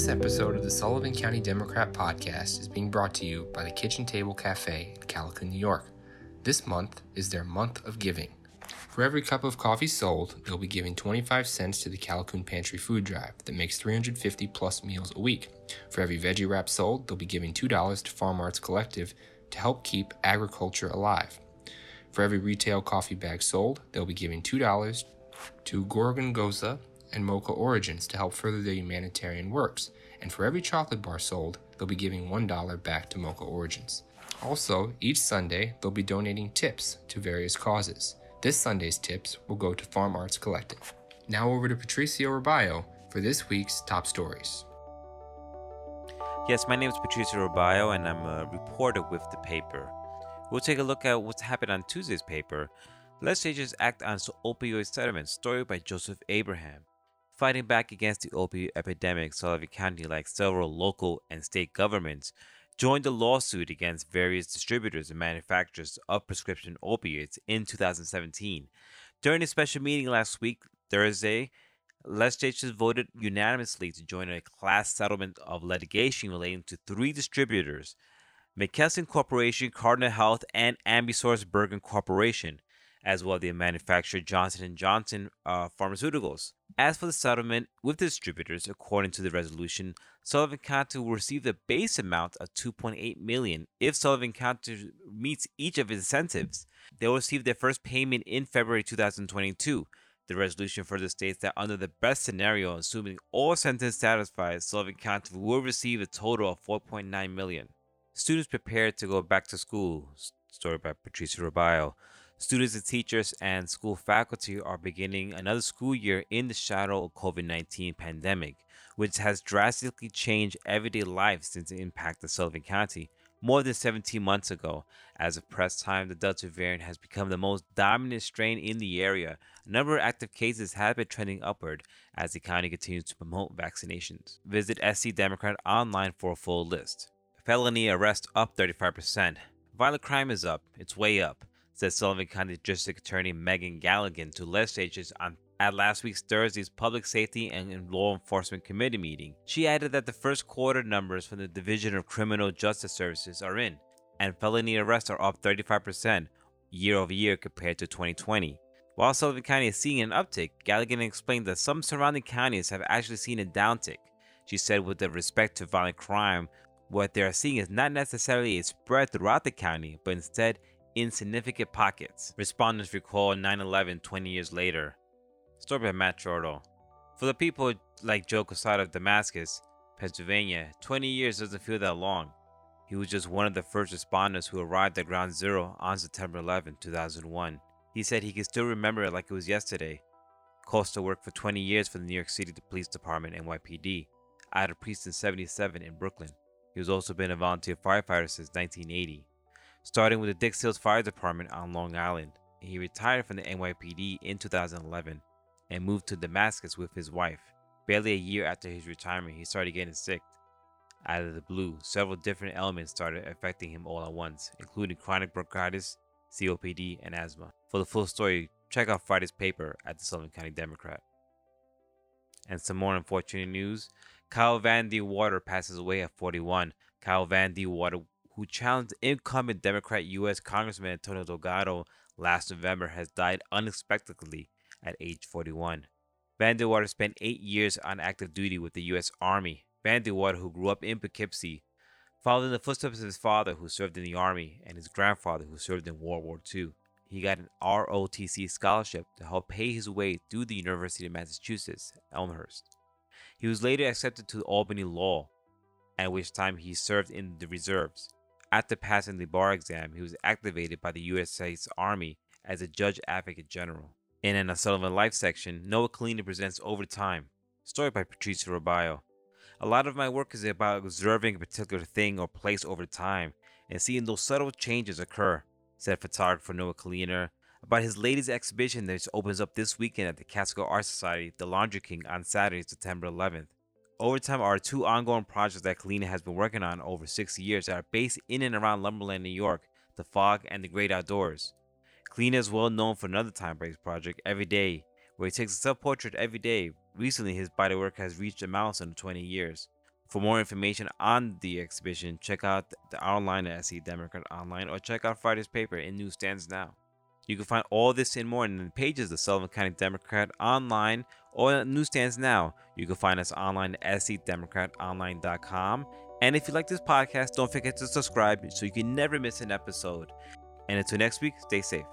This episode of the Sullivan County Democrat podcast is being brought to you by the Kitchen Table Cafe in Callicoon, New York. This month is their month of giving. For every cup of coffee sold, they'll be giving 25 cents to the Callicoon Pantry Food Drive that makes 350 plus meals a week. For every veggie wrap sold, they'll be giving $2 to Farm Arts Collective to help keep agriculture alive. For every retail coffee bag sold, they'll be giving $2 to Gorongosa and Mocha Origins to help further their humanitarian works. And for every chocolate bar sold, they'll be giving $1 back to Mocha Origins. Also, each Sunday, they'll be donating tips to various causes. This Sunday's tips will go to Farm Arts Collective. Now over to Patricio Robayo for this week's top stories. Yes, my name is Patricio Robayo, and I'm a reporter with the paper. We'll take a look at what's happened on Tuesday's paper. Legislatures act on opioid settlement, story by Joseph Abraham. Fighting back against the opioid epidemic, Sullivan County, like several local and state governments, joined a lawsuit against various distributors and manufacturers of prescription opioids in 2017. During a special meeting last week, Thursday, legislatures voted unanimously to join a class settlement of litigation relating to three distributors McKesson Corporation, Cardinal Health, and AmerisourceBergen Corporation, as well as the manufacturer Johnson & Johnson uh, Pharmaceuticals. As for the settlement with distributors, according to the resolution, Sullivan County will receive the base amount of 2.8 million if Sullivan County meets each of its incentives. They will receive their first payment in February 2022. The resolution further states that under the best scenario, assuming all sentences satisfied, Sullivan County will receive a total of 4.9 million. Students prepared to go back to school. Story by Patricio Robayo. Students and teachers and school faculty are beginning another school year in the shadow of COVID-19 pandemic, which has drastically changed everyday life since it impacted Sullivan County more than 17 months ago. As of press time, the Delta variant has become the most dominant strain in the area. A number of active cases have been trending upward as the county continues to promote vaccinations. Visit SC Democrat online for a full list. Felony arrest up 35%. Violent crime is up. It's way up said Sullivan County District Attorney Megan Galligan to legislators on at last week's Thursday's Public Safety and Law Enforcement Committee meeting. She added that the first quarter numbers from the Division of Criminal Justice Services are in, and felony arrests are up 35% year over year compared to 2020. While Sullivan County is seeing an uptick, Galligan explained that some surrounding counties have actually seen a downtick. She said, with respect to violent crime, what they are seeing is not necessarily a spread throughout the county, but instead in significant pockets. Respondents recall 9 11 20 years later. Story by Matt Chortle. For the people like Joe Quesada of Damascus, Pennsylvania, 20 years doesn't feel that long. He was just one of the first responders who arrived at Ground Zero on September 11, 2001. He said he could still remember it like it was yesterday. Costa worked for 20 years for the New York City Police Department NYPD, out of Precinct 77 in Brooklyn. He has also been a volunteer firefighter since 1980 starting with the Dix Hills Fire Department on Long Island. He retired from the NYPD in 2011 and moved to Damascus with his wife. Barely a year after his retirement, he started getting sick. Out of the blue, several different ailments started affecting him all at once, including chronic bronchitis, COPD, and asthma. For the full story, check out Friday's paper at the Sullivan County Democrat. And some more unfortunate news Kyle Van De Water passes away at 41. Kyle Van De Water who challenged incumbent Democrat U.S. Congressman Antonio Delgado last November, has died unexpectedly at age 41. Van De Water spent eight years on active duty with the U.S. Army. Van De Water, who grew up in Poughkeepsie, followed in the footsteps of his father, who served in the Army, and his grandfather, who served in World War II. He got an ROTC scholarship to help pay his way through the University of Massachusetts, Amherst. He was later accepted to Albany Law, at which time he served in the reserves. After passing the bar exam, he was activated by the U.S. Army as a Judge Advocate General. In an Sullivan Life section, Noah Kalina presents Over Time, story by Patricio Robayo. A lot of my work is about observing a particular thing or place over time and seeing those subtle changes occur, said photographer Noah Kalina about his latest exhibition that opens up this weekend at the Catskill Art Society, The Laundry King, on Saturday, September 11th. Overtime are two ongoing projects that Kalina has been working on over six years that are based in and around Lumberland, New York, the fog, and the great outdoors. Kalina is well known for another time-based project, Every Day, where he takes a self-portrait every day. Recently, his body work has reached a milestone of 20 years. For more information on the exhibition, check out the online at Democrat Online or check out Friday's paper in newsstands now. You can find all this and more in the pages of the Sullivan County Democrat online or newsstands now. You can find us online at scdemocratonline.com. And if you like this podcast, don't forget to subscribe so you can never miss an episode. And until next week, stay safe.